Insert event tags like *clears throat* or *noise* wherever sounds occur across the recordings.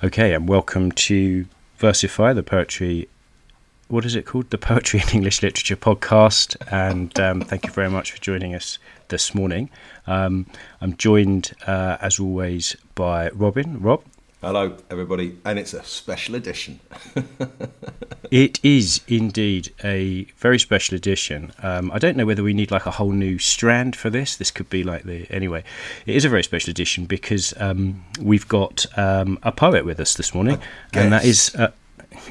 Okay, and welcome to Versify, the poetry. What is it called? The Poetry and English Literature podcast. And um, thank you very much for joining us this morning. Um, I'm joined, uh, as always, by Robin. Rob. Hello, everybody, and it's a special edition. *laughs* it is indeed a very special edition. Um, I don't know whether we need like a whole new strand for this. This could be like the anyway. It is a very special edition because um, we've got um, a poet with us this morning, and that is, uh,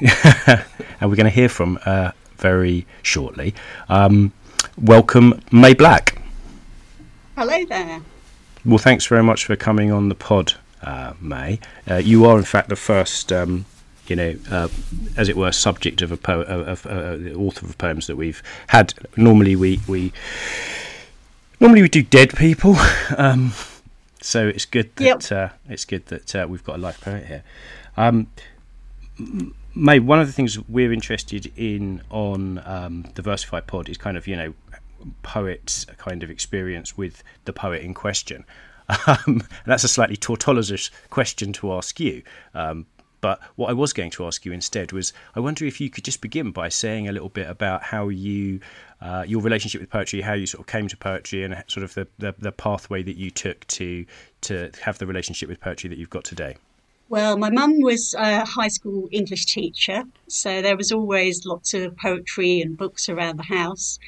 *laughs* and we're going to hear from uh, very shortly. Um, welcome, May Black. Hello there. Well, thanks very much for coming on the pod uh, May. Uh, you are, in fact, the first, um, you know, uh, as it were, subject of a po- of, uh, the author of poems that we've had. Normally, we we normally we do dead people, *laughs* um, so it's good that yep. Uh, it's good that uh, we've got a live poet here. Um, May, one of the things we're interested in on um, the Versify Pod is kind of you know poets' kind of experience with the poet in question. Um, that's a slightly tautologous question to ask you. Um, but what I was going to ask you instead was, I wonder if you could just begin by saying a little bit about how you, uh, your relationship with poetry, how you sort of came to poetry, and sort of the, the, the pathway that you took to to have the relationship with poetry that you've got today. Well, my mum was a high school English teacher, so there was always lots of poetry and books around the house.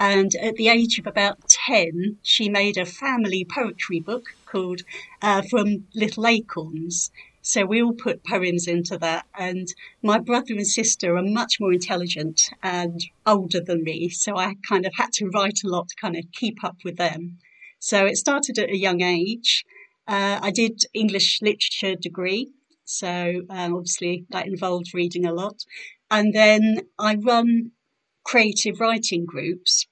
And at the age of about 10, she made a family poetry book called uh, From Little Acorns. So we all put poems into that. And my brother and sister are much more intelligent and older than me. So I kind of had to write a lot to kind of keep up with them. So it started at a young age. Uh, I did English literature degree. So um, obviously that involved reading a lot. And then I run creative writing groups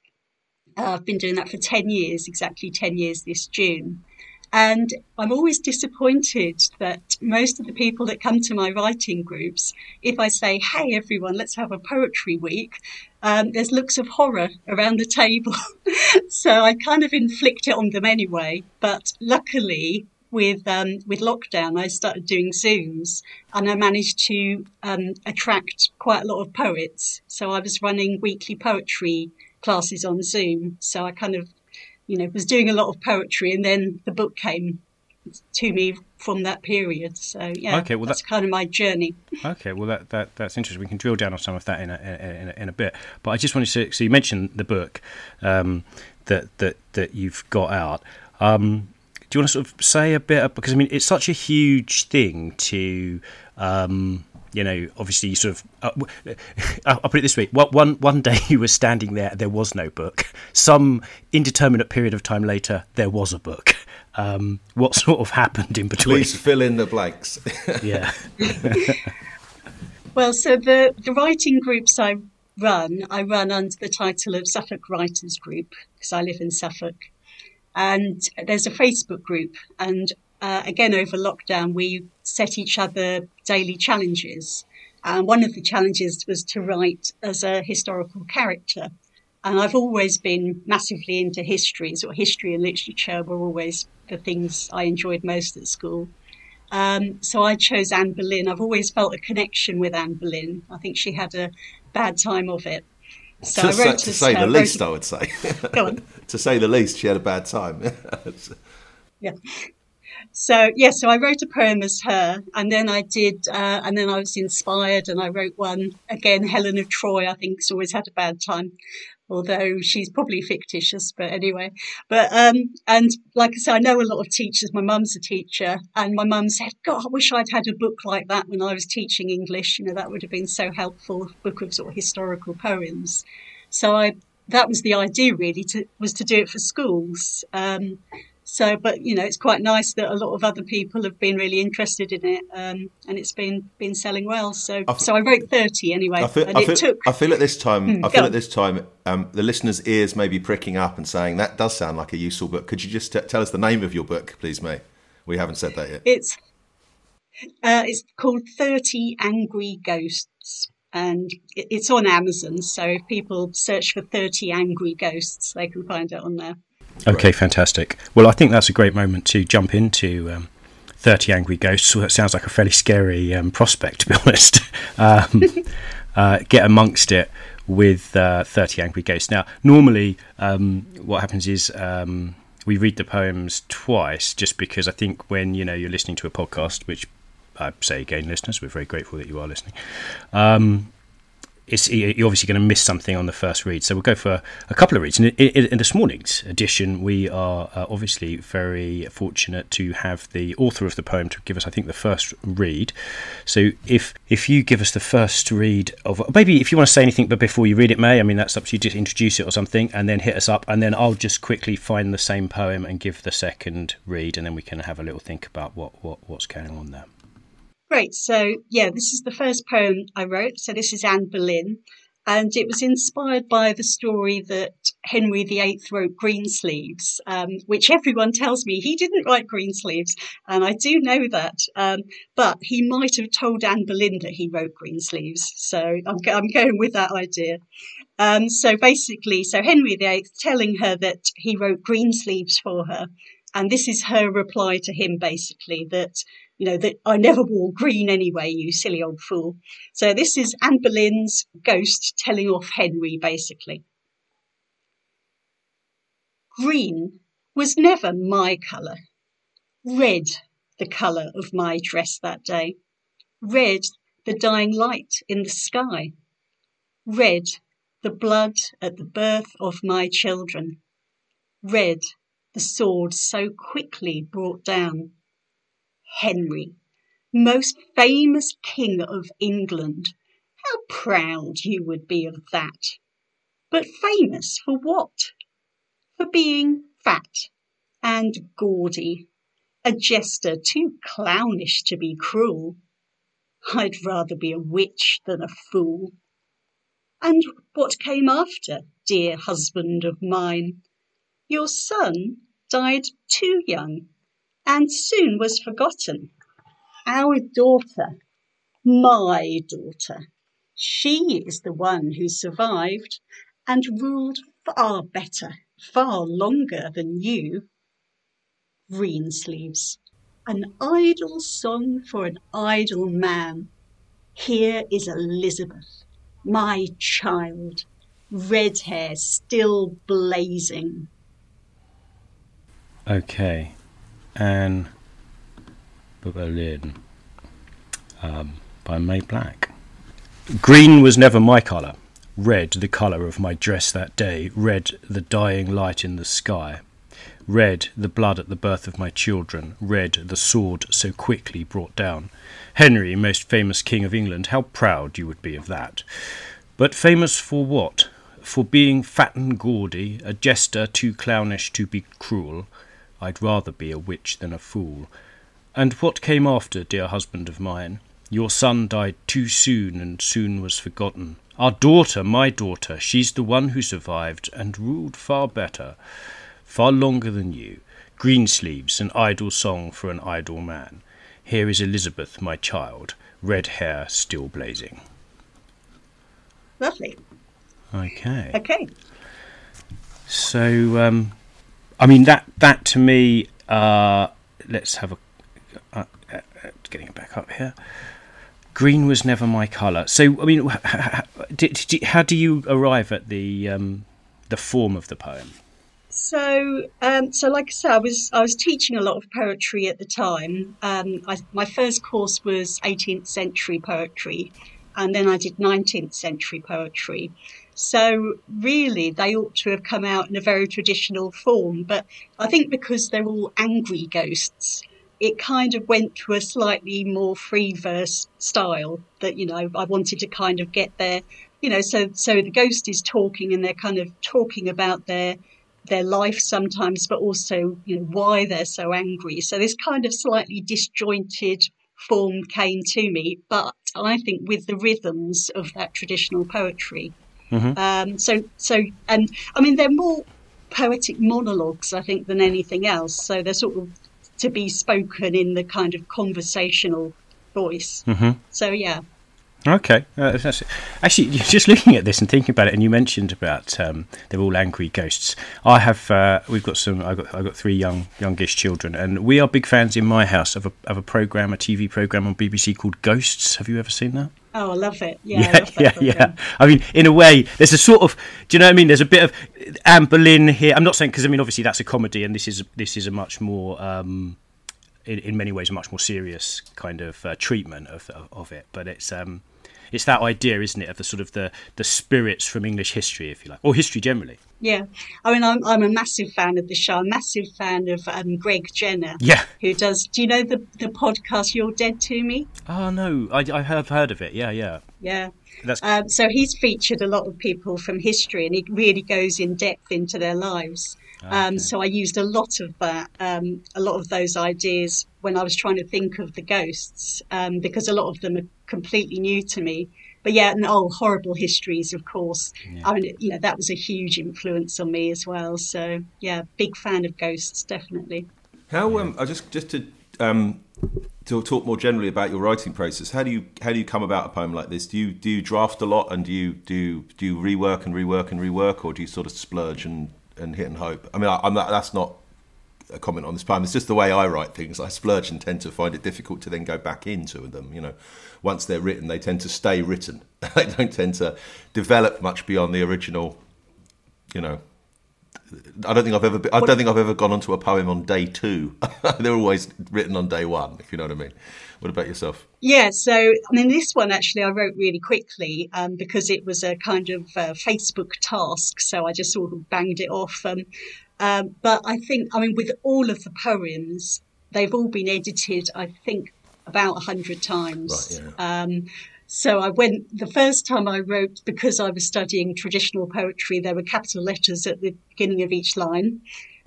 uh, I've been doing that for 10 years, exactly 10 years this June. And I'm always disappointed that most of the people that come to my writing groups, if I say, hey, everyone, let's have a poetry week, um, there's looks of horror around the table. *laughs* so I kind of inflict it on them anyway. But luckily, with um, with lockdown, I started doing Zooms, and I managed to um, attract quite a lot of poets. So I was running weekly poetry classes on Zoom. So I kind of, you know, was doing a lot of poetry, and then the book came to me from that period. So yeah, okay, well that's that, kind of my journey. Okay, well that, that that's interesting. We can drill down on some of that in a, in a, in a bit. But I just wanted to so you mentioned the book um, that that that you've got out. Um, do you want to sort of say a bit because I mean it's such a huge thing to um, you know, obviously, sort of. Uh, I'll put it this way: one one day you were standing there, there was no book. Some indeterminate period of time later, there was a book. Um, what sort of happened in between? Please fill in the blanks. *laughs* yeah. *laughs* well, so the the writing groups I run, I run under the title of Suffolk Writers Group because I live in Suffolk, and there's a Facebook group, and uh, again over lockdown, we set each other daily challenges. And one of the challenges was to write as a historical character. And I've always been massively into history, so history and literature were always the things I enjoyed most at school. Um, so I chose Anne Boleyn. I've always felt a connection with Anne Boleyn. I think she had a bad time of it. So to, I wrote to, to say the least, I would say. *laughs* to say the least, she had a bad time. *laughs* yeah. So yeah, so I wrote a poem as her, and then I did, uh, and then I was inspired, and I wrote one again. Helen of Troy, I think, has always had a bad time, although she's probably fictitious. But anyway, but um, and like I said, I know a lot of teachers. My mum's a teacher, and my mum said, "God, I wish I'd had a book like that when I was teaching English. You know, that would have been so helpful. book of sort of historical poems." So I that was the idea really to was to do it for schools. Um, so, but you know, it's quite nice that a lot of other people have been really interested in it, um, and it's been been selling well. So, I so I wrote thirty anyway, I feel, and I feel, it took. I feel at this time, hmm, I feel at this time, um, the listeners' ears may be pricking up and saying that does sound like a useful book. Could you just t- tell us the name of your book, please, May? We haven't said that yet. It's uh, it's called Thirty Angry Ghosts and it's on Amazon. So if people search for 30 angry ghosts, they can find it on there. Okay, fantastic. Well, I think that's a great moment to jump into um, 30 Angry Ghosts. So that sounds like a fairly scary um, prospect, to be *laughs* honest. um, uh, get amongst it with uh, 30 Angry Ghosts. Now, normally, um, what happens is um, we read the poems twice just because I think when you know you're listening to a podcast, which I say again, listeners, we're very grateful that you are listening. Um, it's, you're obviously going to miss something on the first read. So we'll go for a couple of reads. In, this morning's edition, we are uh, obviously very fortunate to have the author of the poem to give us, I think, the first read. So if if you give us the first read of maybe if you want to say anything, but before you read it, May, I mean that's up to you. Just introduce it or something, and then hit us up, and then I'll just quickly find the same poem and give the second read, and then we can have a little think about what, what what's going on there. Great. So, yeah, this is the first poem I wrote. So, this is Anne Boleyn. And it was inspired by the story that Henry VIII wrote Greensleeves, um, which everyone tells me he didn't write Greensleeves. And I do know that. Um, but he might have told Anne Boleyn that he wrote Greensleeves. So I'm, I'm going with that idea. Um, so basically, so Henry VIII telling her that he wrote Greensleeves for her. And this is her reply to him, basically, that you know, that I never wore green anyway, you silly old fool. So this is Anne Boleyn's ghost telling off Henry, basically. Green was never my colour. Red, the colour of my dress that day. Red, the dying light in the sky. Red, the blood at the birth of my children. Red, the sword so quickly brought down. Henry, most famous king of England. How proud you would be of that. But famous for what? For being fat and gaudy, a jester too clownish to be cruel. I'd rather be a witch than a fool. And what came after, dear husband of mine? Your son died too young and soon was forgotten. Our daughter, my daughter, she is the one who survived and ruled far better, far longer than you. Greensleeves, an idle song for an idle man. Here is Elizabeth, my child, red hair still blazing. Okay. Anne Boleyn um, by May Black. Green was never my colour. Red, the colour of my dress that day. Red, the dying light in the sky. Red, the blood at the birth of my children. Red, the sword so quickly brought down. Henry, most famous king of England, how proud you would be of that. But famous for what? For being fat and gaudy, a jester too clownish to be cruel, I'd rather be a witch than a fool. And what came after, dear husband of mine? Your son died too soon and soon was forgotten. Our daughter, my daughter, she's the one who survived and ruled far better, far longer than you. Greensleeves, an idle song for an idle man. Here is Elizabeth, my child, red hair still blazing. Lovely. Okay. Okay. So, um, I mean that that to me. Uh, let's have a uh, uh, getting it back up here. Green was never my colour. So I mean, how, how do you arrive at the um, the form of the poem? So, um, so like I said, I was I was teaching a lot of poetry at the time. Um, I, my first course was 18th century poetry, and then I did 19th century poetry. So really, they ought to have come out in a very traditional form. But I think because they're all angry ghosts, it kind of went to a slightly more free verse style that, you know, I wanted to kind of get there. You know, so so the ghost is talking and they're kind of talking about their their life sometimes, but also, you know, why they're so angry. So this kind of slightly disjointed form came to me, but I think with the rhythms of that traditional poetry. Mm-hmm. Um, so, so, and I mean, they're more poetic monologues, I think, than anything else. So they're sort of to be spoken in the kind of conversational voice. Mm-hmm. So, yeah. Okay, uh, actually, *laughs* just looking at this and thinking about it, and you mentioned about um, they're all angry ghosts. I have, uh, we've got some. I got, I got three young, youngish children, and we are big fans in my house of a of a program, a TV program on BBC called Ghosts. Have you ever seen that? Oh, I love it. Yeah, yeah, yeah, yeah, I mean, in a way, there's a sort of. Do you know what I mean? There's a bit of Anne Boleyn here. I'm not saying because I mean, obviously, that's a comedy, and this is this is a much more. Um, in, in many ways, a much more serious kind of uh, treatment of, of, of it, but it's um, it's that idea, isn't it, of the sort of the the spirits from English history, if you like, or history generally. Yeah, I mean, I'm I'm a massive fan of the show. I'm a massive fan of um, Greg Jenner. Yeah, who does? Do you know the the podcast "You're Dead to Me"? Oh no, I, I have heard of it. Yeah, yeah. Yeah. Um, so he's featured a lot of people from history, and he really goes in depth into their lives. Um, so I used a lot of that, um, a lot of those ideas when I was trying to think of the ghosts, um, because a lot of them are completely new to me. But yeah, and oh, horrible histories, of course. Yeah. I mean, you know, that was a huge influence on me as well. So yeah, big fan of ghosts, definitely. How um, I just just to um, to talk more generally about your writing process. How do you how do you come about a poem like this? Do you do you draft a lot and do you do do you rework and rework and rework, or do you sort of splurge and, and hit and hope? I mean, I, am not, that's not a comment on this poem. It's just the way I write things. I splurge and tend to find it difficult to then go back into them. You know, once they're written, they tend to stay written. *laughs* they don't tend to develop much beyond the original. You know, I don't think I've ever. Been, I don't think I've ever gone onto a poem on day two. *laughs* They're always written on day one. If you know what I mean. What about yourself? Yeah, so I mean, this one actually I wrote really quickly um, because it was a kind of uh, Facebook task. So I just sort of banged it off. Um, um, but I think, I mean, with all of the poems, they've all been edited, I think, about a hundred times. Right, yeah. um, so I went, the first time I wrote, because I was studying traditional poetry, there were capital letters at the beginning of each line.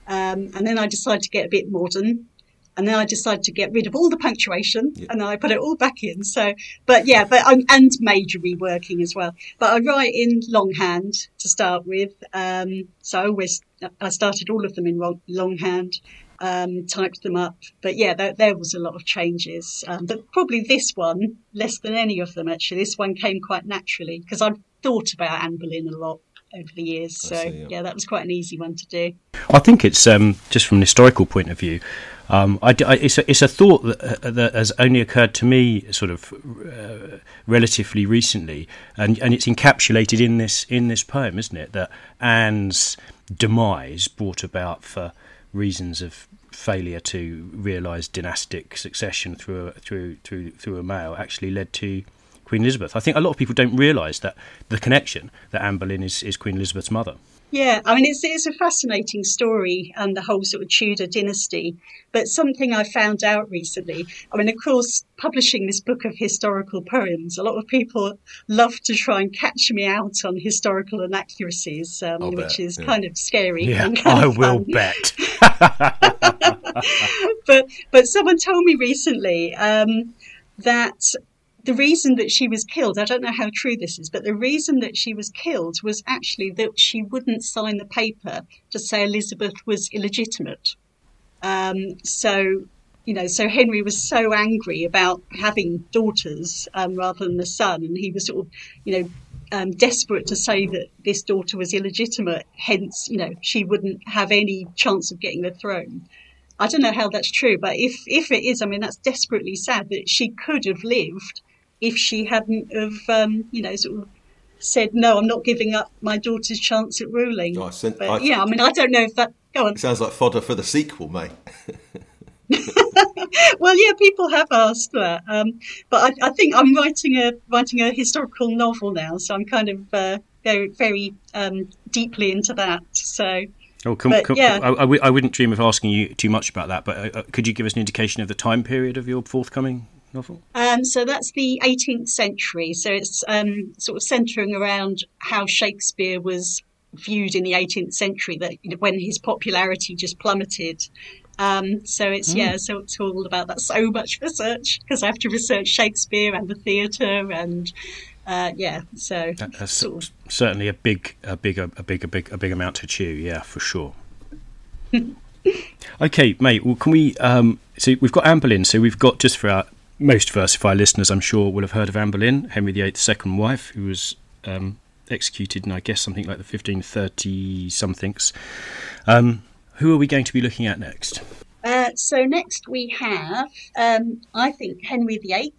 Um, and then I decided to get a bit modern. And then I decided to get rid of all the punctuation yeah. and then I put it all back in. So, but yeah, but I'm, and major reworking as well. But I write in longhand to start with. Um, so I always, I started all of them in longhand um, typed them up. But yeah, there, there, was a lot of changes. Um, but probably this one, less than any of them actually. This one came quite naturally because I've thought about Anne Boleyn a lot over the years. So see, yeah. yeah. that was quite an easy one to do. I think it's um, just from an historical point of view. Um, I, I, it's, a, it's a thought that, uh, that, has only occurred to me sort of uh, relatively recently, and, and it's encapsulated in this in this poem, isn't it? That Anne's demise brought about for reasons of failure to realise dynastic succession through a, through through through a male actually led to Queen Elizabeth. I think a lot of people don't realise that the connection that Anne Boleyn is, is Queen Elizabeth's mother. Yeah, I mean, it's, it's a fascinating story and the whole sort of Tudor dynasty. But something I found out recently, I mean, of course, publishing this book of historical poems, a lot of people love to try and catch me out on historical inaccuracies, um, which is yeah. kind of scary. Yeah, *laughs* I will bet. *laughs* *laughs* but, but someone told me recently um, that the reason that she was killed, I don't know how true this is, but the reason that she was killed was actually that she wouldn't sign the paper to say Elizabeth was illegitimate. Um, so, you know, so Henry was so angry about having daughters um, rather than a son, and he was sort of, you know, um, desperate to say that this daughter was illegitimate. Hence, you know, she wouldn't have any chance of getting the throne. I don't know how that's true, but if if it is, I mean, that's desperately sad that she could have lived if she hadn't have, um, you know, sort of said, no, I'm not giving up my daughter's chance at ruling. Oh, I sent, but, I, yeah, I mean, I don't know if that. Go on. Sounds like fodder for the sequel, mate. *laughs* well, yeah, people have asked that, um, but I, I, think I'm writing a writing a historical novel now, so I'm kind of uh, very very um, deeply into that. So. Oh, come, but, come, yeah. I, I, I, wouldn't dream of asking you too much about that, but uh, uh, could you give us an indication of the time period of your forthcoming novel? Um, so that's the 18th century. So it's um, sort of centering around how Shakespeare was viewed in the 18th century, that when his popularity just plummeted. Um, so it's mm. yeah, so it's all about that. So much research because I have to research Shakespeare and the theatre and uh, yeah. So that's sort of... certainly a big, a big, a big, a big, a big amount to chew. Yeah, for sure. *laughs* okay, mate. Well, can we? Um, so we've got Anne Boleyn. So we've got just for our most Versify listeners, I'm sure, will have heard of Anne Boleyn, Henry VIII's second wife, who was um, executed in, I guess, something like the 1530 somethings. Um, who are we going to be looking at next? Uh, so next we have, um, I think, Henry VIII.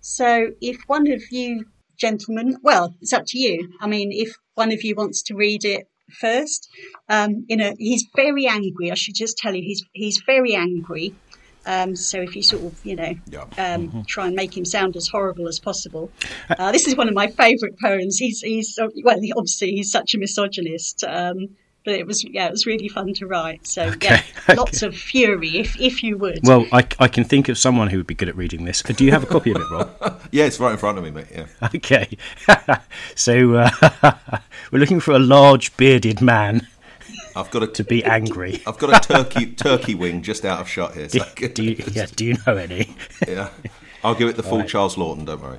So if one of you gentlemen, well, it's up to you. I mean, if one of you wants to read it first, um, you know, he's very angry. I should just tell you, he's he's very angry. Um, so if you sort of, you know, Yeah. um, try and make him sound as horrible as possible. Uh, this is one of my favourite poems. He's, he's well, he- obviously he's such a misogynist, um, but it was, yeah, it was really fun to write. So Okay, *laughs* yeah, lots of fury, if if you would. Well, I, I can think of someone who would be good at reading this. Uh, Do you have a copy of it, Rob? *laughs* Yeah, it's right in front of me, mate. Yeah. Okay. *laughs* so uh, we're looking for a large bearded man I've got a to be *laughs* angry. I've got a turkey turkey wing just out of shot here. Do, So do you, yeah, do you know any? yeah. I'll give it the full Charles Laughton. Don't worry.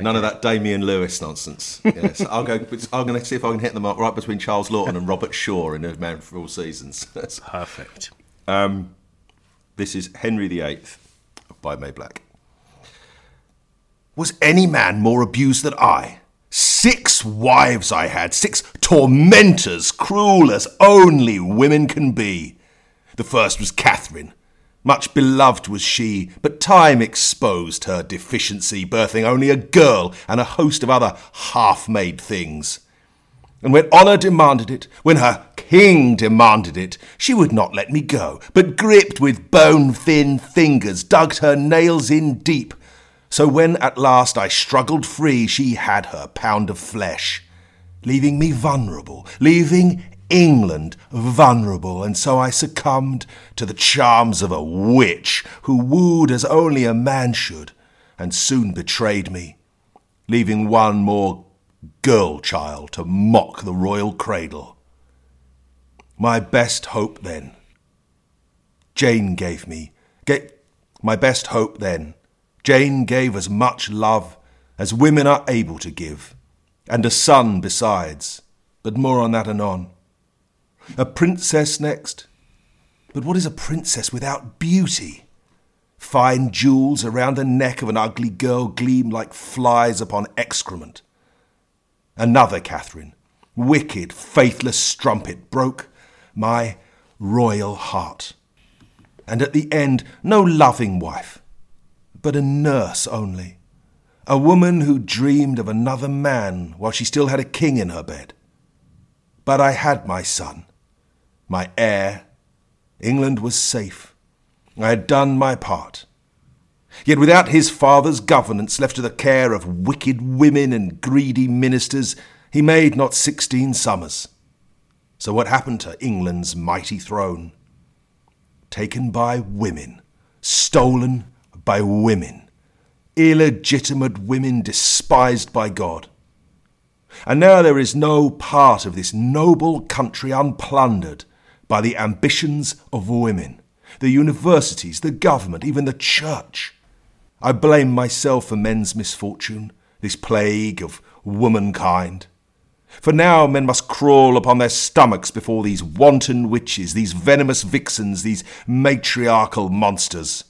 None of that Damian Lewis nonsense. Yes, I'll go. I'm going to see if I can hit them up right between Charles Laughton and Robert Shaw in A Man for All Seasons. *laughs* Perfect. Um, this is Henry VIII by May Black. Was any man more abused than I? Six wives I had, six tormentors, cruel as only women can be. The first was Catherine. Much beloved was she, but time exposed her deficiency, birthing only a girl and a host of other half made things. And when honour demanded it, when her king demanded it, she would not let me go, but gripped with bone thin fingers, dug her nails in deep. So when at last I struggled free, she had her pound of flesh, leaving me vulnerable, leaving England vulnerable, and so I succumbed to the charms of a witch who wooed as only a man should, and soon betrayed me, leaving one more girl child to mock the royal cradle. My best hope then, Jane gave me, get my best hope then, Jane gave as much love as women are able to give, and a son besides, but more on that anon. A princess next, but what is a princess without beauty? Fine jewels around the neck of an ugly girl gleam like flies upon excrement. Another Catherine, wicked, faithless strumpet, broke my royal heart. And at the end, no loving wife, but a nurse only. A woman who dreamed of another man while she still had a king in her bed. But I had my son, my heir. England was safe. I had done my part. Yet without his father's governance left to the care of wicked women and greedy ministers, he made not sixteen summers. So what happened to England's mighty throne? Taken by women, stolen by women, illegitimate women despised by God. And now there is no part of this noble country unplundered by the ambitions of women, the universities, the government, even the church. I blame myself for men's misfortune, this plague of womankind. For now men must crawl upon their stomachs before these wanton witches, these venomous vixens, these matriarchal monsters.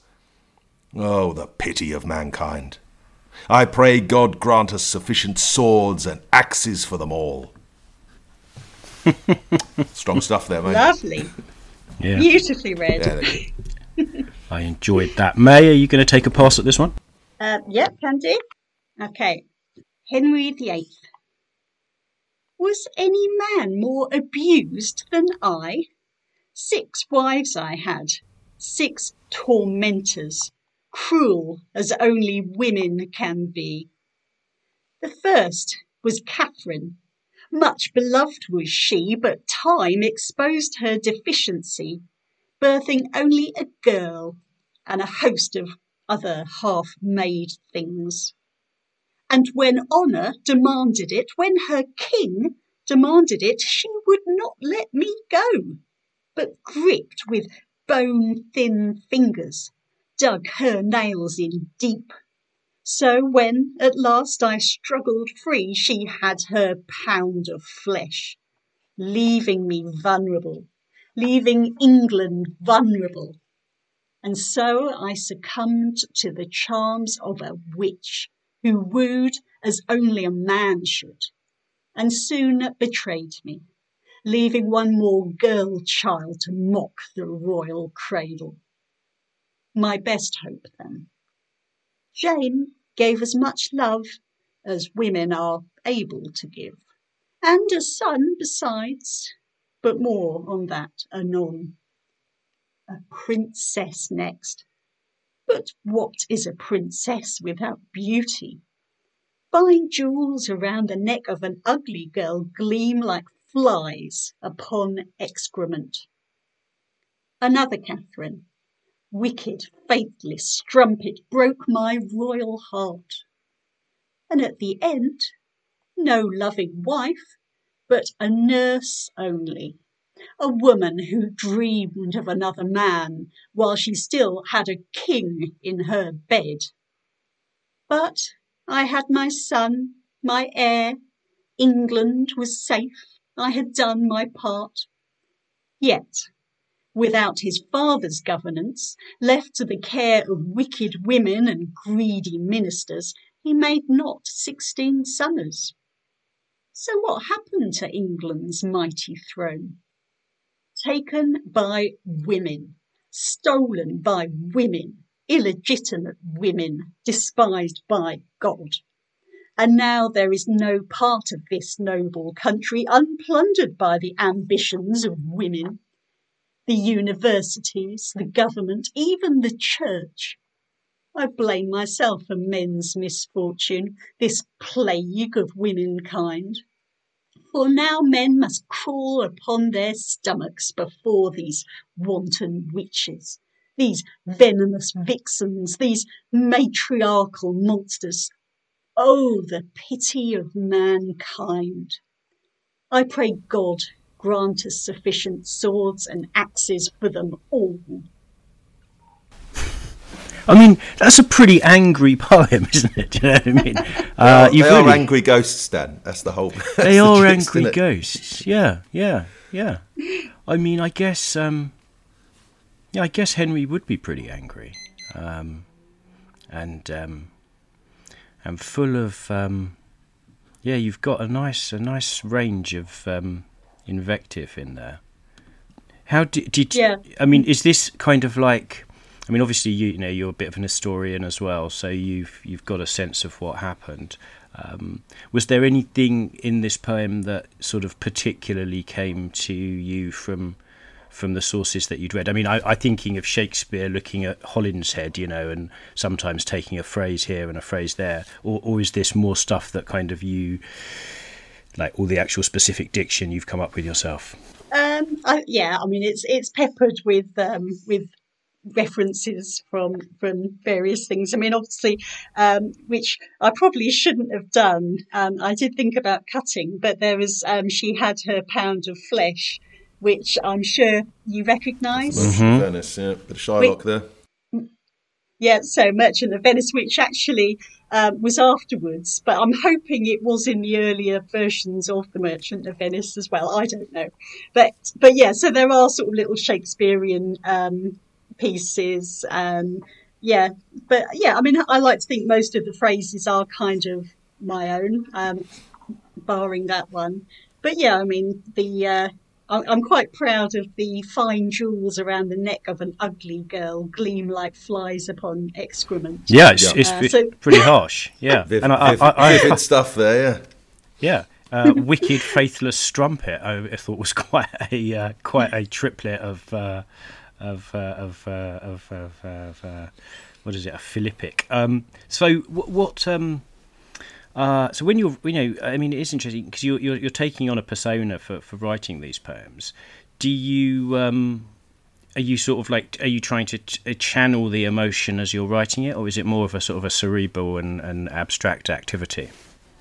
Oh, the pity of mankind. I pray God grant us sufficient swords and axes for them all. *laughs* Strong stuff there, mate. Lovely, Yeah, beautifully read. Yeah, there you go. *laughs* I enjoyed that. May, are you going to take a pass at this one? Uh, yep, can do. Okay. Henry VIII. Was any man more abused than I? Six wives I had, six tormentors, cruel as only women can be. The first was Catherine. Much beloved was she, but time exposed her deficiency, birthing only a girl and a host of other half made things. And when honour demanded it, when her king demanded it, she would not let me go, but gripped with bone thin fingers, dug her nails in deep. So when at last I struggled free, she had her pound of flesh, leaving me vulnerable, leaving England vulnerable. And so I succumbed to the charms of a witch who wooed as only a man should, and soon betrayed me, leaving one more girl child to mock the royal cradle. My best hope, then. Jane gave as much love as women are able to give, and a son besides, but more on that anon. A princess next. But what is a princess without beauty? Fine jewels around the neck of an ugly girl gleam like flies upon excrement. Another Catherine, wicked, faithless, strumpet, broke my royal heart. And at the end, no loving wife, but a nurse only, a woman who dreamed of another man while she still had a king in her bed. But I had my son, my heir, England was safe, I had done my part. Yet, without his father's governance, left to the care of wicked women and greedy ministers, he made not sixteen summers. So what happened to England's mighty throne? Taken by women, stolen by women, illegitimate women, despised by God. And now there is no part of this noble country unplundered by the ambitions of women. The universities, the government, even the church. I blame myself for men's misfortune, this plague of womankind. For now men must crawl upon their stomachs before these wanton witches, these venomous vixens, these matriarchal monsters. Oh, the pity of mankind! I pray God grant us sufficient swords and axes for them all. I mean, that's a pretty angry *laughs* poem, isn't it? *laughs* Do you know what I mean? Uh, they are really... angry ghosts, Dan. That's the whole. *laughs* That's they the are gist, angry ghosts. Yeah, yeah, yeah. I mean, I guess, um, yeah, I guess Henry would be pretty angry, um, and um, and full of, um, yeah. You've got a nice, a nice range of um, invective in there. How did, did yeah. I mean, is this kind of like? I mean, obviously, you, you, know, you're a bit of an historian as well, so you've you've got a sense of what happened. Um, was there anything in this poem that sort of particularly came to you from from the sources that you'd read? I mean, I, I'm thinking of Shakespeare looking at Holinshed, you know, and sometimes taking a phrase here and a phrase there, or, or is this more stuff that kind of you, like all the actual specific diction you've come up with yourself? Um, I, yeah, I mean, it's it's peppered with um, with references from from various things. I mean, obviously, um, which I probably shouldn't have done. Um, I did think about cutting, but there was um, she had her pound of flesh, which I'm sure you recognise. Mm-hmm. Venice, yeah, bit of Shylock there. Yeah, so Merchant of Venice, which actually um, was afterwards, but I'm hoping it was in the earlier versions of the Merchant of Venice as well. I don't know, but but yeah, so there are sort of little Shakespearean um, pieces. Um, yeah, but yeah, I mean, I like to think most of the phrases are kind of my own, um, barring that one. But yeah, I mean, the uh, I'm quite proud of the fine jewels around the neck of an ugly girl gleam like flies upon excrement. Yeah, it's, it's uh, so, pretty harsh. *laughs* Yeah, viv, and I, viv, I, I, vivid *laughs* stuff there. Yeah, yeah. Uh, wicked, faithless strumpet. I, thought was *laughs* quite a uh, quite a triplet of uh, of uh, of, uh, of, of, of uh, what is it? A Philippic. Um, so what? what um, uh, so when you're, you know, I mean, it is interesting because you're, you're, you're taking on a persona for for writing these poems. Do you? Um, are you sort of like are you trying to ch- uh, channel the emotion as you're writing it or is it more of a sort of a cerebral and, and abstract activity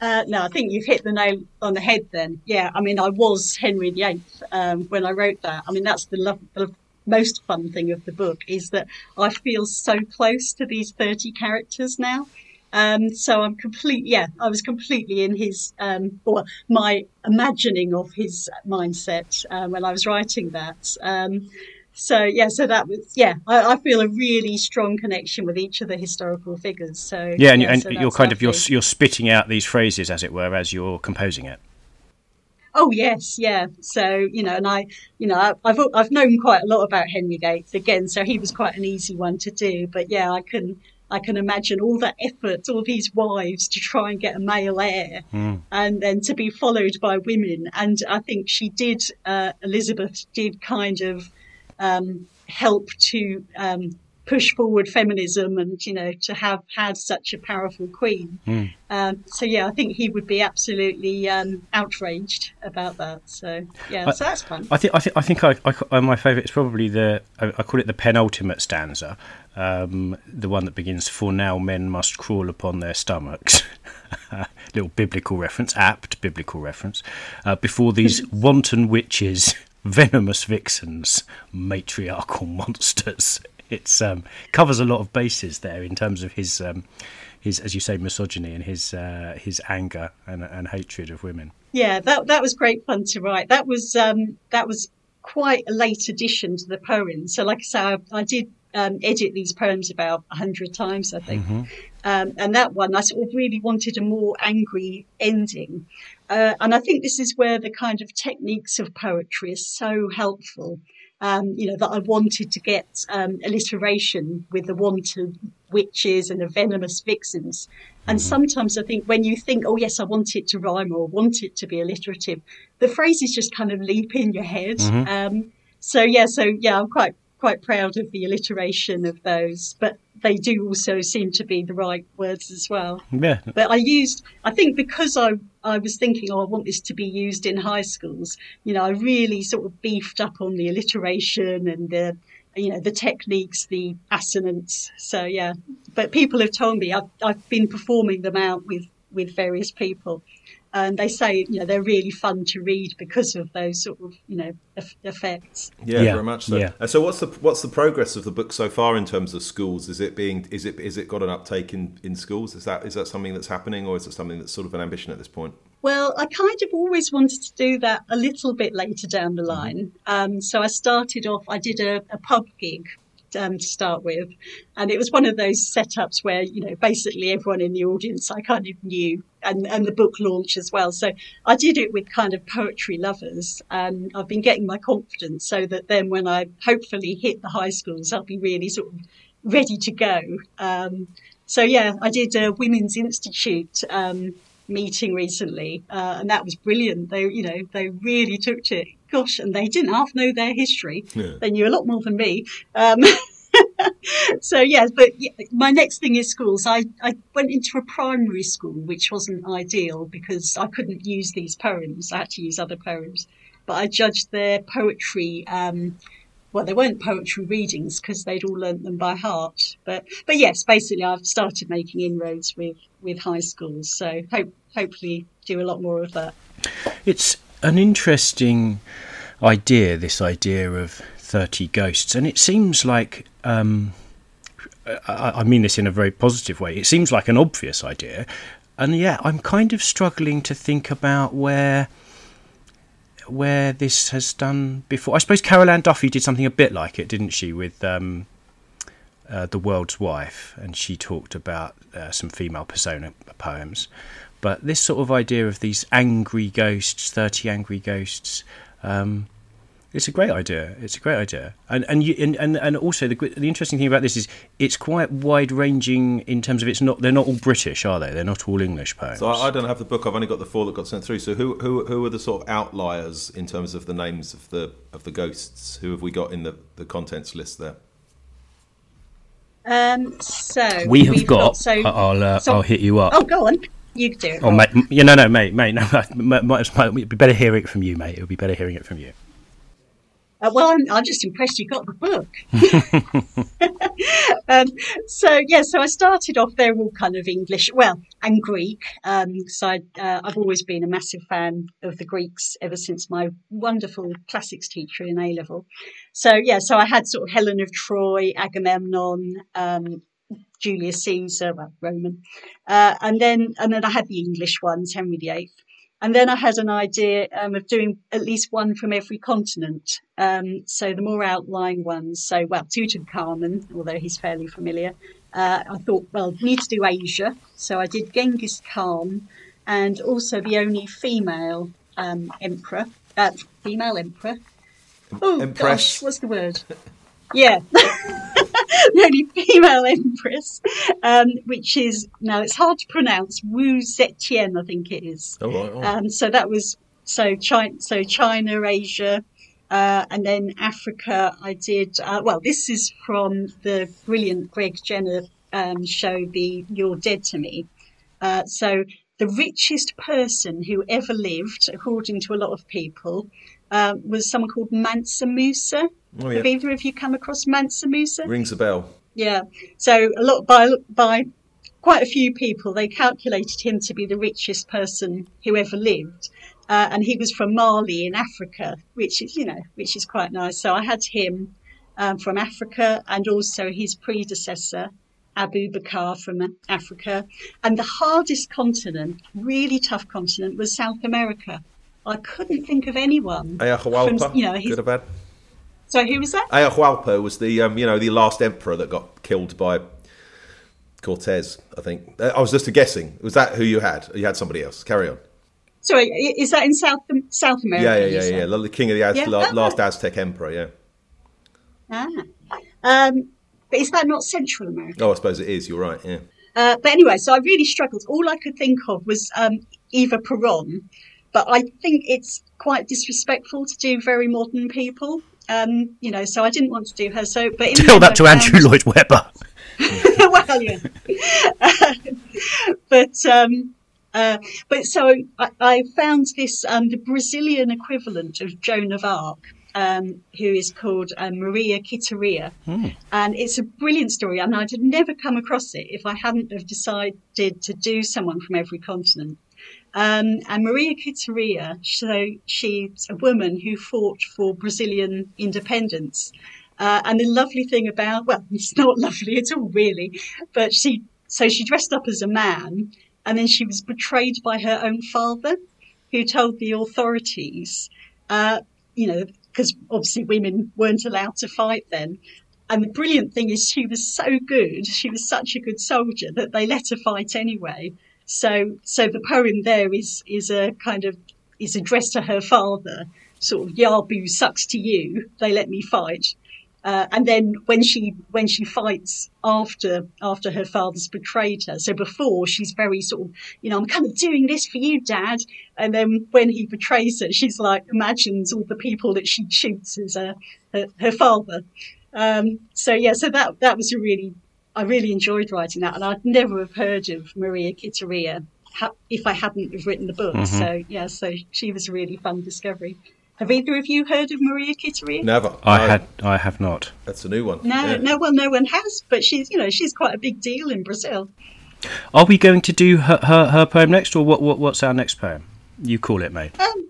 uh, no, I think you've hit the nail on the head. Then, yeah. I mean, I was Henry VIII um, when I wrote that. I mean, that's the, love, the most fun thing of the book is that I feel so close to these 30 characters now. Um, so I'm complete, yeah, I was completely in his, um, or my imagining of his mindset uh, when I was writing that. Um, so yeah, so that was yeah. I, I, feel a really strong connection with each of the historical figures. So yeah, and, yeah, and so you're kind lovely. of you're you're spitting out these phrases, as it were, as you're composing it. Oh yes, yeah. So you know, and I, you know, I've I've known quite a lot about Henry VIII again, so he was quite an easy one to do. But yeah, I can I can imagine all the effort, all these wives to try and get a male heir, mm. and then to be followed by women. And I think she did, uh, Elizabeth did kind of um, help to um, push forward feminism and you know to have had such a powerful queen. Mm. Um, so yeah, I think he would be absolutely um, outraged about that. So yeah, I, so that's fun. I think I think I think I, I, my favourite is probably the I, I, call it the penultimate stanza, um, the one that begins "For now men must crawl upon their stomachs." *laughs* Little biblical reference, apt biblical reference. Uh, before these *laughs* wanton witches venomous vixens, matriarchal monsters. It's um, covers a lot of bases there in terms of his um, his, as you say, misogyny and his uh, his anger and, and hatred of women. Yeah, that that was great fun to write. That was um, that was quite a late addition to the poem. So, like I say, I, I did um, edit these poems about a hundred times, I think. Mm-hmm. Um, and that one, I sort of really wanted a more angry ending. Uh, and I think this is where the kind of techniques of poetry is so helpful. Um, you know, that I wanted to get um, alliteration with the wanted witches and the venomous vixens. And mm-hmm. sometimes I think when you think, oh, yes, I want it to rhyme or want it to be alliterative, the phrases just kind of leap in your head. Mm-hmm. Um, so, yeah, so, yeah, I'm quite quite proud of the alliteration of those, but they do also seem to be the right words as well. Yeah. But I used, I think because I, I was thinking, oh, I want this to be used in high schools, you know, I really sort of beefed up on the alliteration and the, you know, the techniques, the assonance. So, yeah. But people have told me I've, I've been performing them out with, with various people and they say you know they're really fun to read because of those sort of you know effects. Yeah, yeah. very much so. Yeah. And so, what's the what's the progress of the book so far in terms of schools? Is it being is it is it got an uptake in in schools? Is that is that something that's happening, or is it something that's sort of an ambition at this point? Well, I kind of always wanted to do that a little bit later down the mm-hmm. line. Um, so I started off. I did a, a pub gig um, to start with. And it was one of those setups where, you know, basically everyone in the audience I kind of knew and, and the book launch as well. So I did it with kind of poetry lovers. And I've been getting my confidence so that then when I hopefully hit the high schools, I'll be really sort of ready to go. Um, so yeah, I did a Women's Institute um, meeting recently, uh, and that was brilliant. They, you know, they really took to it gosh, and they didn't half know their history. Yeah. They knew a lot more than me. Um, *laughs* so yes, but my next thing is schools. I, I went into a primary school, which wasn't ideal because I couldn't use these poems. I had to use other poems, but I judged their poetry. Um, well, they weren't poetry readings because they'd all learnt them by heart. But but yes, basically, I've started making inroads with with high schools. So hope hopefully do a lot more of that. It's an interesting idea, this idea of 30 ghosts. And it seems like, um, I, mean this in a very positive way, it seems like an obvious idea. And yeah, I'm kind of struggling to think about where where this has done before. I suppose Carol Ann Duffy did something a bit like it, didn't she, with um, uh, The World's Wife, and she talked about uh, some female persona poems. But this sort of idea of these angry ghosts, thirty angry ghosts, um, it's a great idea. It's a great idea, and and you, and, and, and also the the interesting thing about this is it's quite wide ranging in terms of it's not they're not all British, are they? They're not all English poems. So I, I, don't have the book. I've only got the four that got sent through. So who who who are the sort of outliers in terms of the names of the of the ghosts? Who have we got in the the contents list there? Um, so we have got. got so, I'll uh, so, I'll hit you up. Oh, go on. You do it. Oh, mate, yeah, no, no, mate, mate, no, *laughs* might, might, might, it'd be better hearing it from you, mate. It would be better hearing it from you. Uh, well, I'm, I'm, just impressed you got the book. *laughs* um, so yeah, so I started off. They're all kind of English, well, and Greek. Um, so I, uh, I've always been a massive fan of the Greeks ever since my wonderful classics teacher in A level. So yeah, so I had sort of Helen of Troy, Agamemnon, um, Julius Caesar, well, Roman, uh, and then and then I had the English ones, Henry VIII. And then I had an idea um, of doing at least one from every continent. Um, so the more outlying ones. So, well, Tutankhamun, although he's fairly familiar. Uh, I thought, well, we need to do Asia. So I did Genghis Khan and also the only female um, emperor, uh, female emperor. Oh, Empress. gosh, what's the word? *laughs* Yeah. *laughs* *laughs* the only female empress, um, which is now it's hard to pronounce. Wu Zetian, I think it is. All right. right. Um, so that was so China, so China, Asia, uh, and then Africa. I did uh, well. This is from the brilliant Greg Jenner um, show, the "You're Dead to Me." Uh, so the richest person who ever lived, according to a lot of people, uh, was someone called Mansa Musa. Oh, Have either of you come across Mansa Musa? Rings a bell. Yeah. So a lot by by quite a few people, they calculated him to be the richest person who ever lived, uh, and he was from Mali in Africa, which is you know which is quite nice. So I had him um, from Africa, and also his predecessor. Abu Bakr from Africa. And the hardest continent, really tough continent, was South America. I couldn't think of anyone. Atahualpa. From, you know, Good or bad? So who was that? Atahualpa was the um, you know the last emperor that got killed by Cortez. I think Uh, I was just guessing. Was that who you had? You had somebody else. Carry on. Sorry, is that in South South America? Yeah, yeah, yeah, yeah. The king of the Az- Yeah. la- last Aztec emperor. Yeah. Ah. Um, but is that not Central America? Oh, I suppose it is. You're right. Yeah. Uh, but anyway, so I really struggled. All I could think of was um, Eva Peron, but I think it's quite disrespectful to do very modern people. Um, you know, so I didn't want to do her. So, but Tell that to found- Andrew Lloyd Webber. *laughs* well, yeah. *laughs* but um, uh, but so I, I found this um, the Brazilian equivalent of Joan of Arc, um, who is called um, Maria Quiteria, and it's a brilliant story. And I'd have never come across it if I hadn't have decided to do someone from every continent. Um, and Maria Quiteria, so she's a woman who fought for Brazilian independence. Uh, and the lovely thing about, well, *laughs* it's not lovely at all, really, but she, so she dressed up as a man and then she was betrayed by her own father, who told the authorities, uh, you know, because obviously women weren't allowed to fight then. And the brilliant thing is she was so good, she was such a good soldier that they let her fight anyway. So, so the poem there is, is a kind of, is addressed to her father, sort of, Yabu sucks to you, they let me fight. Uh, and then when she when she fights after after her father's betrayed her, so before she's very sort of you know I'm kind of doing this for you, Dad, and then when he betrays her, she's like imagines all the people that she shoots as uh, her, her father. Um, so yeah, so that that was a really I really enjoyed writing that, and I'd never have heard of Maria Quiteria ha- if I hadn't have written the book. So yeah, so she was a really fun discovery. Have either of you heard of Maria Quiteria? Never. I No, had, I have not. That's a new one. No, Yeah. no, well, no one has, but she's, you know, she's quite a big deal in Brazil. Are we going to do her, her, her poem next, or what, what? What's our next poem? You call it, mate. Um,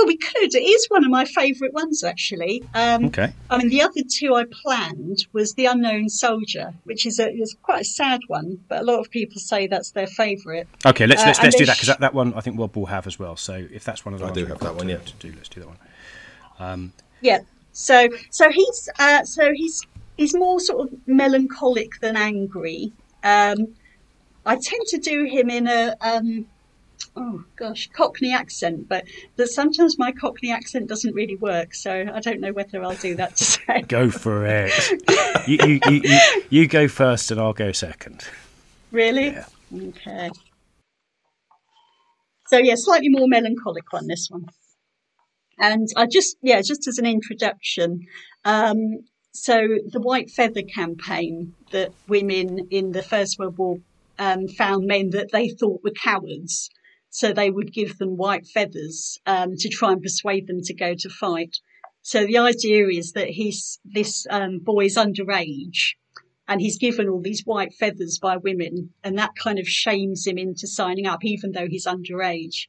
well, we could. It is one of my favourite ones, actually. Um, Okay. I mean, the other two I planned was The Unknown Soldier, which is a is quite a sad one, but a lot of people say that's their favourite. Okay, let's Uh, let's and let's do that because that, that one I think Rob will have as well. So if that's one of the I ones do we've that one, to- yeah. to do, let's do that one. Yeah. So, so he's uh, so he's he's more sort of melancholic than angry. Um, I tend to do him in a um, oh gosh Cockney accent, but that sometimes my Cockney accent doesn't really work. So I don't know whether I'll do that today. *laughs* Go for it. you, you, you, you, you go first, and I'll go second. Really? Yeah. Okay. So yeah, slightly more melancholic one, this one. And I just, yeah, just as an introduction, um, so the White Feather campaign that women in the First World War um, found men that they thought were cowards, so they would give them white feathers um, to try and persuade them to go to fight. So the idea is that he's this um, boy's underage, and he's given all these white feathers by women, and that kind of shames him into signing up, even though he's underage.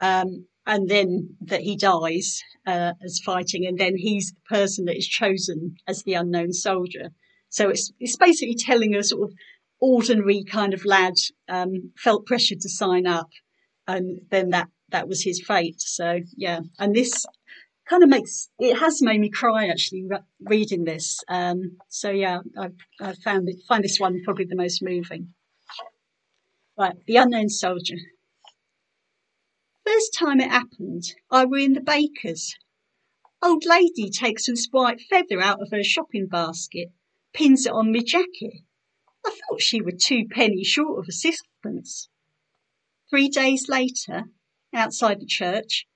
Um, and then that he dies uh, as fighting, and then he's the person that is chosen as the unknown soldier. So it's it's basically telling a sort of ordinary kind of lad um, felt pressure to sign up, and then that that was his fate. So yeah, and this kind of makes it has made me cry actually re- reading this. Um, so yeah, I, I found it, find this one probably the most moving. Right, the unknown soldier. First time it happened, I were in the baker's. Old lady takes a white feather out of her shopping basket, pins it on me jacket. I thought she were two pennies short of a sixpence. Three days later, outside the church,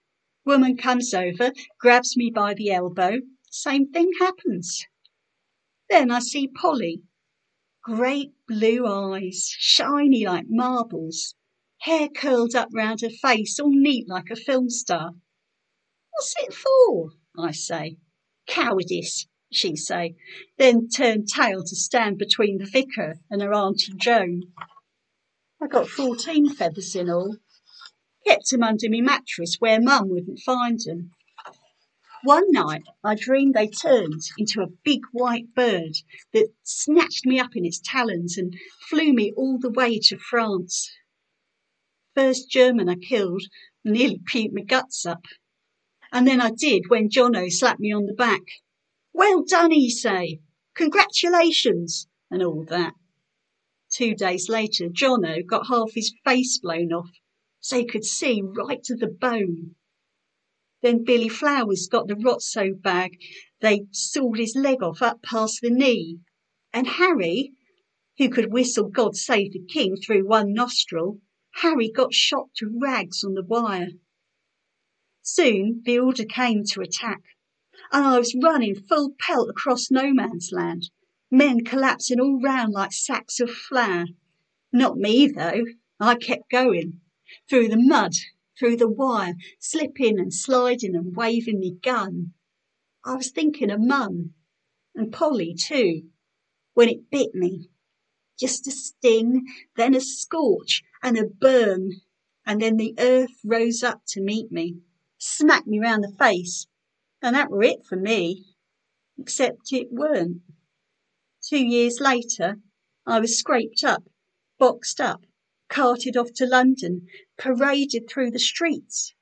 Woman comes over, grabs me by the elbow. Same thing happens. Then I see Polly. Great blue eyes, shiny like marbles, hair curled up round her face, all neat like a film star. What's it for? I say. Cowardice, she say, then turned tail to stand between the vicar and her Auntie Joan. I got fourteen feathers in all, kept them under my mattress where Mum wouldn't find them. One night I dreamed they turned into a big white bird that snatched me up in its talons and flew me all the way to France. First German I killed nearly puked my guts up. And then I did when Jono slapped me on the back. Well done, he say. Congratulations, and all that. Two days later, Jono got half his face blown off so he could see right to the bone. Then Billy Flowers got the rot so bad they sawed his leg off up past the knee. And Harry, who could whistle God Save the King through one nostril, Harry got shot to rags on the wire. Soon the order came to attack, and I was running full pelt across no man's land, men collapsing all round like sacks of flour. Not me, though. I kept going through the mud, through the wire, slipping and sliding and waving me gun. I was thinking of Mum and Polly too, when it bit me. Just a sting, then a scorch and a burn, and then the earth rose up to meet me, smacked me round the face, and that were it for me. Except it weren't. Two years later, I was scraped up, boxed up, carted off to London, paraded through the streets.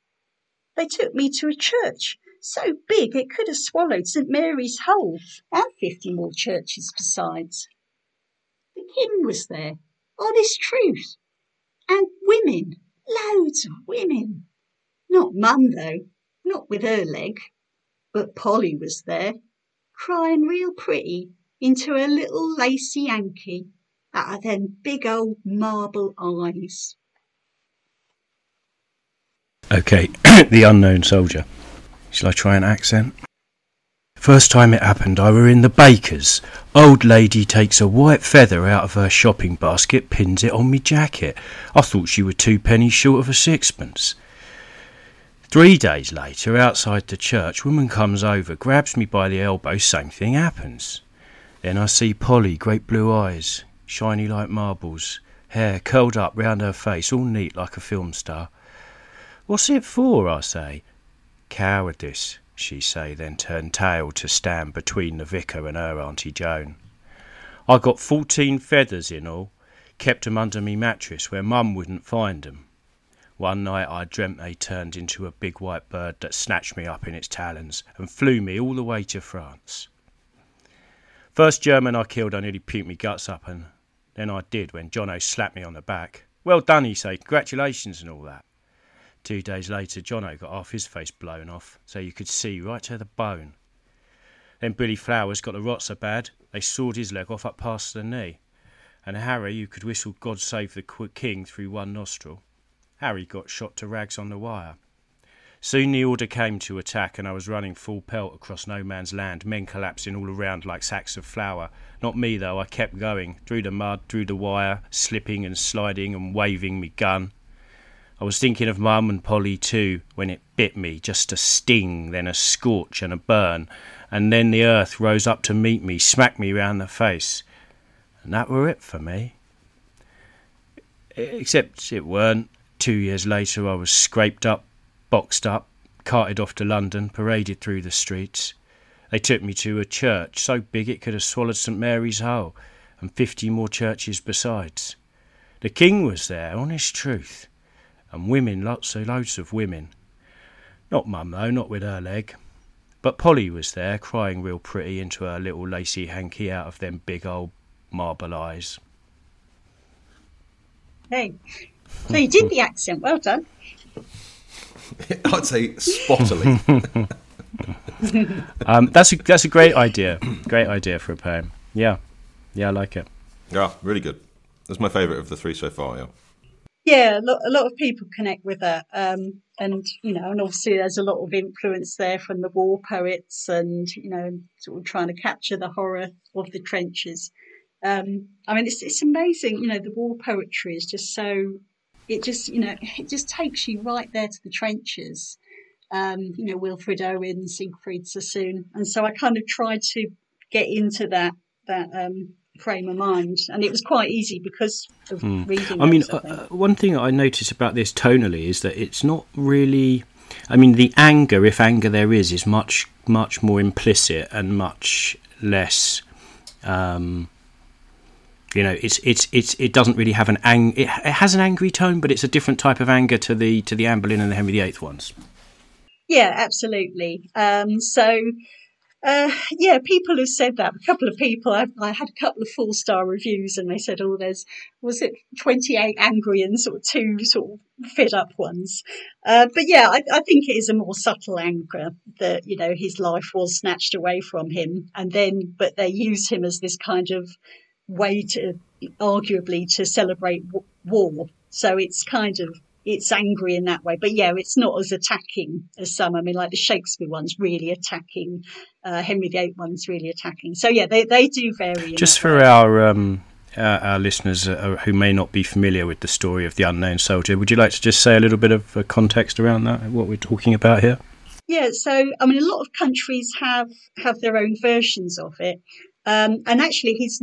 They took me to a church so big it could have swallowed St Mary's whole and fifty more churches besides. The king was there, honest truth, and women, loads of women. Not Mum though, not with her leg, but Polly was there, crying real pretty into a little lacy hanky out of them big old marble eyes. Okay, *clears throat* the unknown soldier. Shall I try an accent? First time it happened, I were in the baker's. Old lady takes a white feather out of her shopping basket, pins it on me jacket. I thought she were two pennies short of a sixpence. Three days later, outside the church, woman comes over, grabs me by the elbow, same thing happens. Then I see Polly, great blue eyes, shiny like marbles, hair curled up round her face, all neat like a film star. What's it for? I say. Cowardice, she say, then turned tail to stand between the vicar and her Auntie Joan. I got fourteen feathers in all, kept 'em under me mattress where Mum wouldn't find 'em. One night I dreamt they turned into a big white bird that snatched me up in its talons and flew me all the way to France. First German I killed, I nearly puked me guts up, and then I did when Jono slapped me on the back. Well done, he said. Congratulations and all that. Two days later, Jono got half his face blown off, so you could see right to the bone. Then Billy Flowers got the rot so bad, they sawed his leg off up past the knee. And Harry, who could whistle God Save the King through one nostril, Harry got shot to rags on the wire. Soon the order came to attack, and I was running full pelt across no man's land, men collapsing all around like sacks of flour. Not me, though, I kept going, through the mud, through the wire, slipping and sliding and waving me gun. I was thinking of Mum and Polly too, when it bit me, just a sting, then a scorch and a burn, and then the earth rose up to meet me, smacked me round the face. And that were it for me. Except it weren't. Two years later I was scraped up boxed up, carted off to London, paraded through the streets. They took me to a church so big it could have swallowed St Mary's whole, and fifty more churches besides. The king was there, honest truth, and women, lots of loads of women. Not Mum though, not with her leg. But Polly was there, crying real pretty into her little lacy hanky out of them big old marble eyes. Hey, so you did the accent. Well done. *laughs* I'd say spottily. *laughs* Um, that's a that's a great idea. Great idea for a poem. Yeah, yeah, I like it. yeah, really good. That's my favourite of the three so far. Yeah. Yeah, a lot, a lot of people connect with that. Um, and, you know, and obviously there's a lot of influence there from the war poets and, you know, sort of trying to capture the horror of the trenches. Um, I mean, it's, it's amazing, you know, the war poetry is just so, it just, you know, it just takes you right there to the trenches. Um, you know, Wilfred Owen, Siegfried Sassoon. And so I kind of tried to get into that, that, um, frame of mind. And it was quite easy because of reading. I mean, I uh, one thing I notice about this tonally is that it's not really. I mean, the anger, if anger there is, is much much more implicit and much less. Um, you know, it's it's it's it doesn't really have an ang. It, it has an angry tone, but it's a different type of anger to the to the Anne Boleyn and the Henry VIII ones. Yeah, absolutely. Um, so, uh, yeah, people have said that. A couple of people, I, I had a couple of four star reviews, and they said, "Oh, there's was it 28 angry and sort of two sort of fed up ones." Uh, but yeah, I, I think it is a more subtle anger that you know his life was snatched away from him, and then but they use him as this kind of way to arguably to celebrate w- war. So it's kind of it's angry in that way. But yeah, it's not as attacking as some. I mean, like the Shakespeare one's really attacking, uh, Henry VIII one's really attacking. So yeah, they, they do vary. Just for way. our um, our, our listeners uh, who may not be familiar with the story of the unknown soldier, would you like to just say a little bit of uh, context around that? What we're talking about here? Yeah, so I mean, a lot of countries have have their own versions of it, um, and actually, he's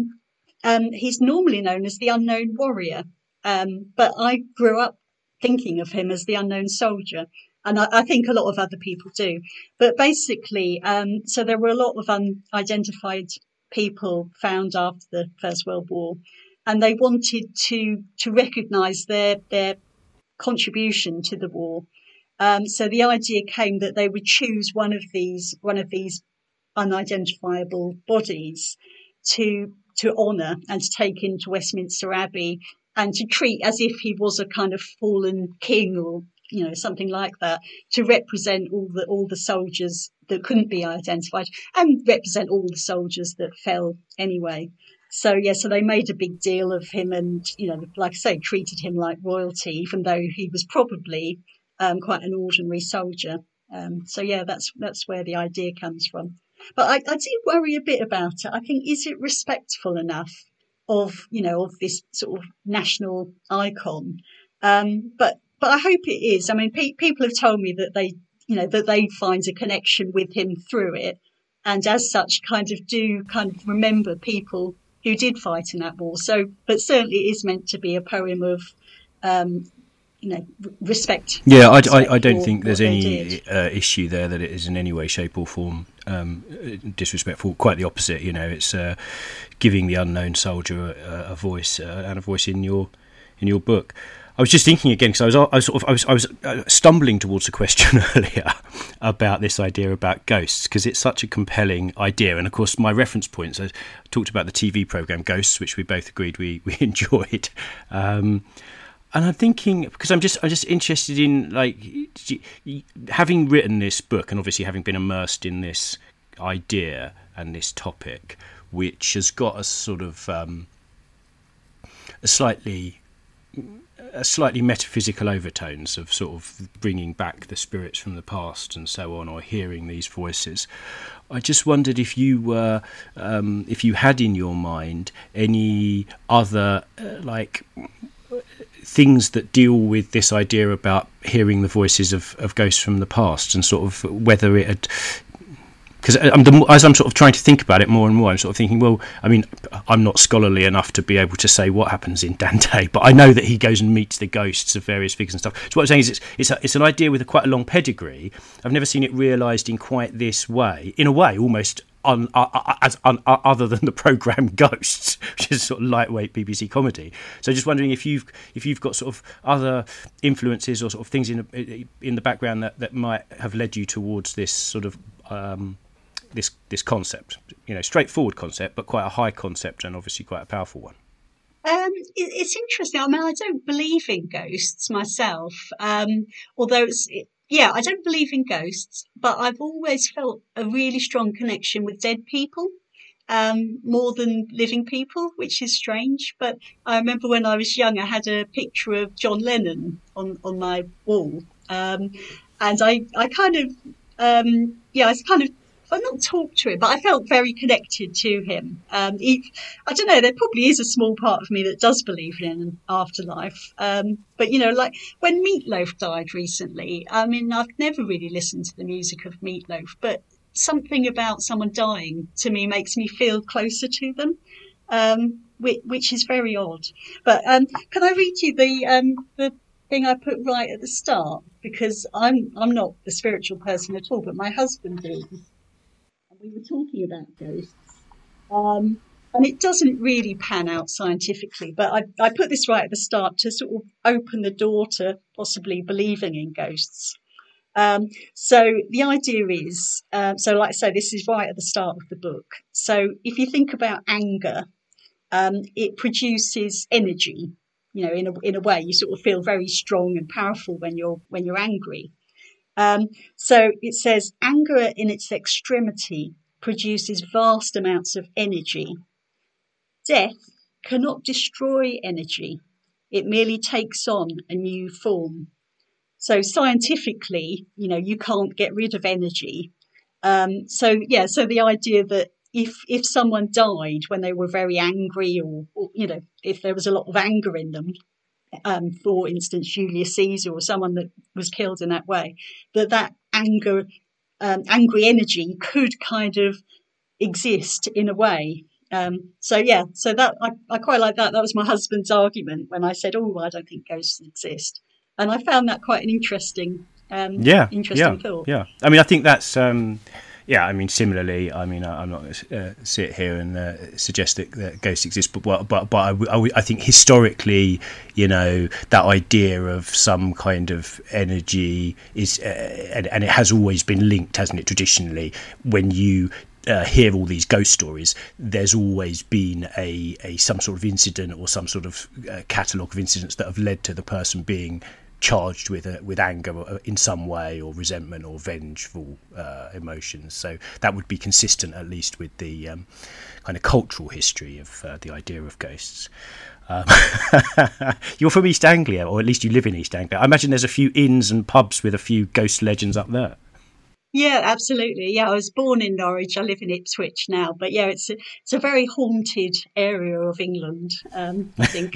um, he's normally known as the unknown warrior. Um, but I grew up thinking of him as the unknown soldier, and I, I think a lot of other people do. But basically, um, so there were a lot of unidentified people found after the First World War, and they wanted to to recognise their their contribution to the war. Um, so the idea came that they would choose one of these one of these unidentifiable bodies to to honour and to take into Westminster Abbey and to treat as if he was a kind of fallen king or you know something like that to represent all the all the soldiers that couldn't be identified and represent all the soldiers that fell anyway. So yeah, so they made a big deal of him and you know like I say treated him like royalty even though he was probably um, quite an ordinary soldier. Um, so yeah, that's that's where the idea comes from. But I, I do worry a bit about it. I think is it respectful enough of you know of this sort of national icon? Um, but but I hope it is. I mean, pe- people have told me that they you know that they find a connection with him through it, and as such, kind of do kind of remember people who did fight in that war. So, but certainly it is meant to be a poem of um, you know, respect. Yeah, I, I, I don't think there's any uh, issue there that it is in any way, shape, or form um, disrespectful. Quite the opposite. You know, it's uh, giving the unknown soldier a, a voice uh, and a voice in your in your book. I was just thinking again because I was, I was sort of I was, I was uh, stumbling towards a question *laughs* earlier about this idea about ghosts because it's such a compelling idea, and of course my reference points. I talked about the TV program Ghosts, which we both agreed we *laughs* we enjoyed. Um, and I'm thinking because I'm just I'm just interested in like having written this book and obviously having been immersed in this idea and this topic, which has got a sort of um, a slightly a slightly metaphysical overtones of sort of bringing back the spirits from the past and so on, or hearing these voices. I just wondered if you were, um, if you had in your mind any other uh, like things that deal with this idea about hearing the voices of, of ghosts from the past and sort of whether it had because as I'm sort of trying to think about it more and more, I'm sort of thinking, well, I mean, I'm not scholarly enough to be able to say what happens in *laughs* Dante, but I know that he goes and meets the ghosts of various figures and stuff. So what I'm saying is, it's it's, a, it's an idea with a quite a long pedigree. I've never seen it realised in quite this way. In a way, almost on, uh, as on, uh, other than the program *laughs* Ghosts, which is sort of lightweight BBC comedy. So just wondering if you've if you've got sort of other influences or sort of things in in the background that, that might have led you towards this sort of um, this this concept. You know, straightforward concept, but quite a high concept and obviously quite a powerful one. Um, it, it's interesting. I mean, I don't believe in ghosts myself, um, although it's it, yeah, I don't believe in ghosts, but I've always felt a really strong connection with dead people. Um, more than living people, which is strange. But I remember when I was young, I had a picture of John Lennon on, on my wall. Um, and I, I kind of, um, yeah, I kind of I've not talked to him, but I felt very connected to him. Um, he, I don't know, there probably is a small part of me that does believe in an afterlife. Um, but, you know, like when Meatloaf died recently, I mean, I've never really listened to the music of Meatloaf, but something about someone dying to me makes me feel closer to them. Um, which, which, is very odd. But um, can I read you the um, the thing I put right at the start because I'm I'm not a spiritual person at all, but my husband is we were talking about ghosts. Um, and it doesn't really pan out scientifically, but I, I, put this right at the start to sort of open the door to possibly believing in ghosts. Um, so the idea is, uh, so like I say, this is right at the start of the book. So if you think about anger, um, it produces energy. You know, in a in a way, you sort of feel very strong and powerful when you're when you're angry. Um, so it says anger in its extremity produces vast amounts of energy. Death cannot destroy energy, it merely takes on a new form. So scientifically, you know, you can't get rid of energy. Um, so yeah, so the idea that if if someone died when they were very angry, or, or you know, if there was a lot of anger in them, um, for instance, Julius Caesar or someone that was killed in that way, that that anger, um, angry energy could kind of exist in a way. Um, so yeah, so that I, I quite like that. That was my husband's argument when I said, "Oh, I don't think ghosts exist," and I found that quite an interesting, um, yeah, interesting yeah, thought. Yeah, I mean, I think that's um, yeah, I mean, similarly, I mean, I, am not going to uh, sit here and uh, suggest that, that, ghosts exist, but but but I, I, I, think historically, you know, that idea of some kind of energy is, uh, and, and, it has always been linked, hasn't it? Traditionally, when you uh, hear all these ghost stories, there's always been a, a some sort of incident or some sort of uh, catalogue of incidents that have led to the person being charged with uh, with anger in some way or resentment or vengeful uh, emotions. So that would be consistent, at least, with the um, kind of cultural history of uh, the idea of ghosts. Um, *laughs* you're from East Anglia, or at least you live in East Anglia. I imagine there's a few inns and pubs with a few ghost legends up there. Yeah, absolutely. Yeah, I was born in Norwich. I live in Ipswich now, but yeah, it's a, it's a very haunted area of England. Um, I think.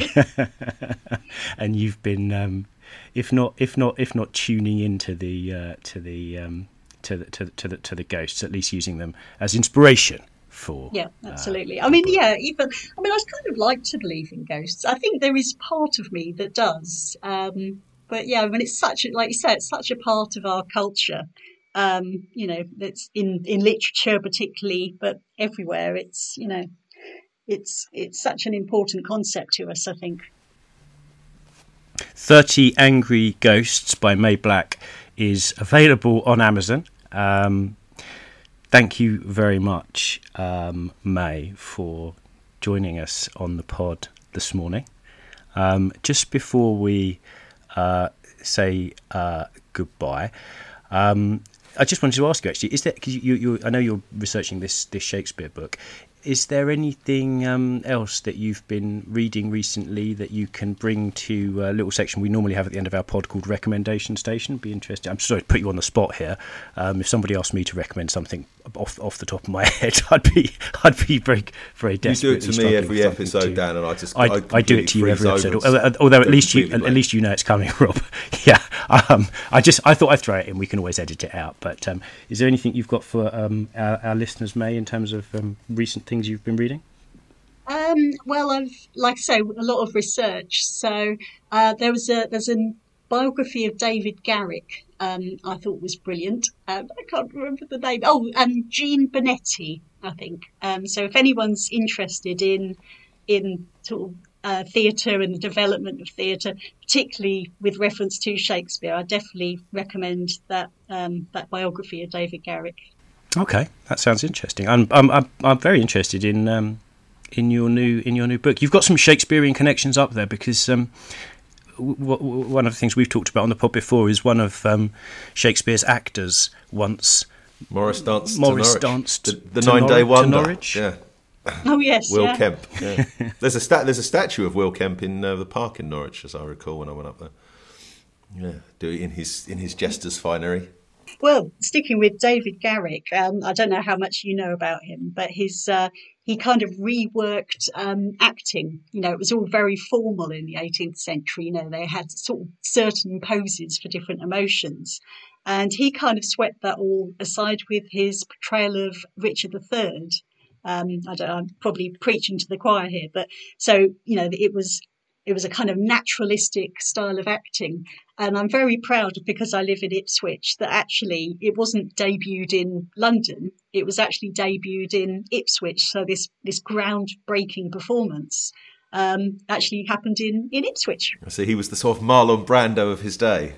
*laughs* and you've been um, if not if not if not tuning into the uh, to the um, to the, to the, to the to the ghosts, at least using them as inspiration for. Yeah, uh, absolutely. Uh, I mean, yeah, even I mean, I kind of like to believe in ghosts. I think there is part of me that does. Um, but yeah, I mean, it's such a, like you said, it's such a part of our culture. Um, you know, that's in in literature particularly, but everywhere. It's you know, it's it's such an important concept to us. I think. 30 Angry Ghosts by May Black is available on Amazon. Um, thank you very much, um, May, for joining us on the pod this morning. Um, just before we uh, say uh, goodbye, um, I just wanted to ask you actually: Is there? Cause you, you, I know you're researching this this Shakespeare book is there anything um, else that you've been reading recently that you can bring to a little section we normally have at the end of our pod called recommendation station? Be interested. I'm sorry to put you on the spot here. Um, if somebody asked me to recommend something off off the top of my *laughs* head, I'd be I'd be very very desperate. You do it to me every episode, to, Dan, and I just I, I, I do it to you every episode. Although, although at least you at least you know it's coming, *laughs* Rob. yeah. Um, I just I thought I'd throw it in. We can always edit it out. But um, is there anything you've got for um, our, our, listeners, May, in terms of um, recent things you've been reading? Um, well, I've like I say a lot of research. So uh, there was a there's a biography of David Garrick um, I thought was brilliant. Um, I can't remember the name. Oh, um, Jean Benedetti, I think. Um, so if anyone's interested in in sort of uh, theatre and the development of theatre, particularly with reference to Shakespeare, I definitely recommend that um, that biography of David Garrick. Okay, that sounds interesting. I'm I'm I'm, I'm very interested in in your new in your new book. You've got some Shakespearean connections up there because um, w- w- one of the things we've talked about on the pod before is one of um, Shakespeare's actors once. Morris danced. Morris to Norwich. danced the, the to nine Nor- day to wonder. Norwich? Yeah, Oh yes, Will yeah. Kemp. Yeah. there's a stat. There's a statue of Will Kemp in uh, the park in Norwich, as I recall when I went up there. Yeah, do it in his in his jester's finery. Well, sticking with David Garrick, um, I don't know how much you know about him, but his uh, he kind of reworked um, acting. You know, it was all very formal in the 18th century. You know, they had sort of certain poses for different emotions, and he kind of swept that all aside with his portrayal of Richard III. Um, I don't, I'm probably preaching to the choir here, but so you know, it was it was a kind of naturalistic style of acting. And I'm very proud because I live in Ipswich that actually it wasn't debuted in London. It was actually debuted in Ipswich. So this, this groundbreaking performance um, actually happened in, in Ipswich. So he was the sort of Marlon Brando of his day.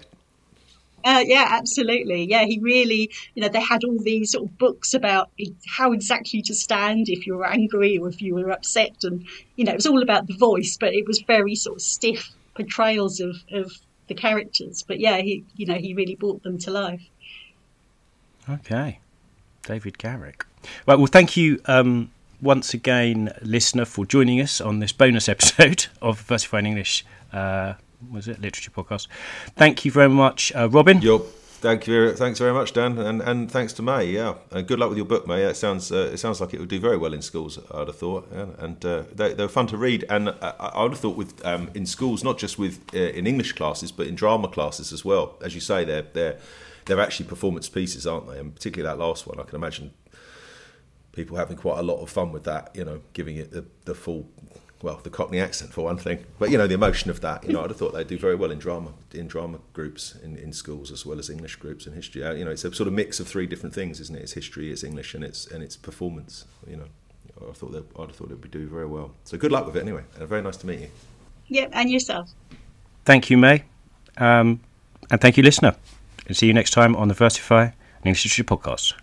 Uh, yeah, absolutely. Yeah, he really, you know, they had all these sort of books about how exactly to stand if you were angry or if you were upset. And, you know, it was all about the voice, but it was very sort of stiff portrayals of, of the characters. But yeah, he, you know, he really brought them to life. Okay, David Garrick. Right, well, thank you um, once again, listener, for joining us on this bonus *laughs* episode of Versifying English. Uh, was it literature podcast? Thank you very much, uh, Robin. Your, thank you, very, thanks very much, Dan, and, and thanks to May. Yeah, and good luck with your book, May. It sounds uh, it sounds like it would do very well in schools. I'd have thought, yeah. and uh, they, they were fun to read. And uh, I would have thought with um, in schools, not just with uh, in English classes, but in drama classes as well. As you say, they're they're they're actually performance pieces, aren't they? And particularly that last one, I can imagine people having quite a lot of fun with that. You know, giving it the, the full well, the Cockney accent for one thing, but you know the emotion of that. You know, I'd have thought they'd do very well in drama, in drama groups, in, in schools as well as English groups and history. Uh, You know, it's a sort of mix of three different things, isn't it? It's history, it's English, and it's and it's performance. You know, I thought that I'd have thought it would be do very well. So good luck with it anyway, and very nice to meet you. Yeah, and yourself. Thank you, May. Um, and thank you, listener. And see you next time on the Versify English History Podcast.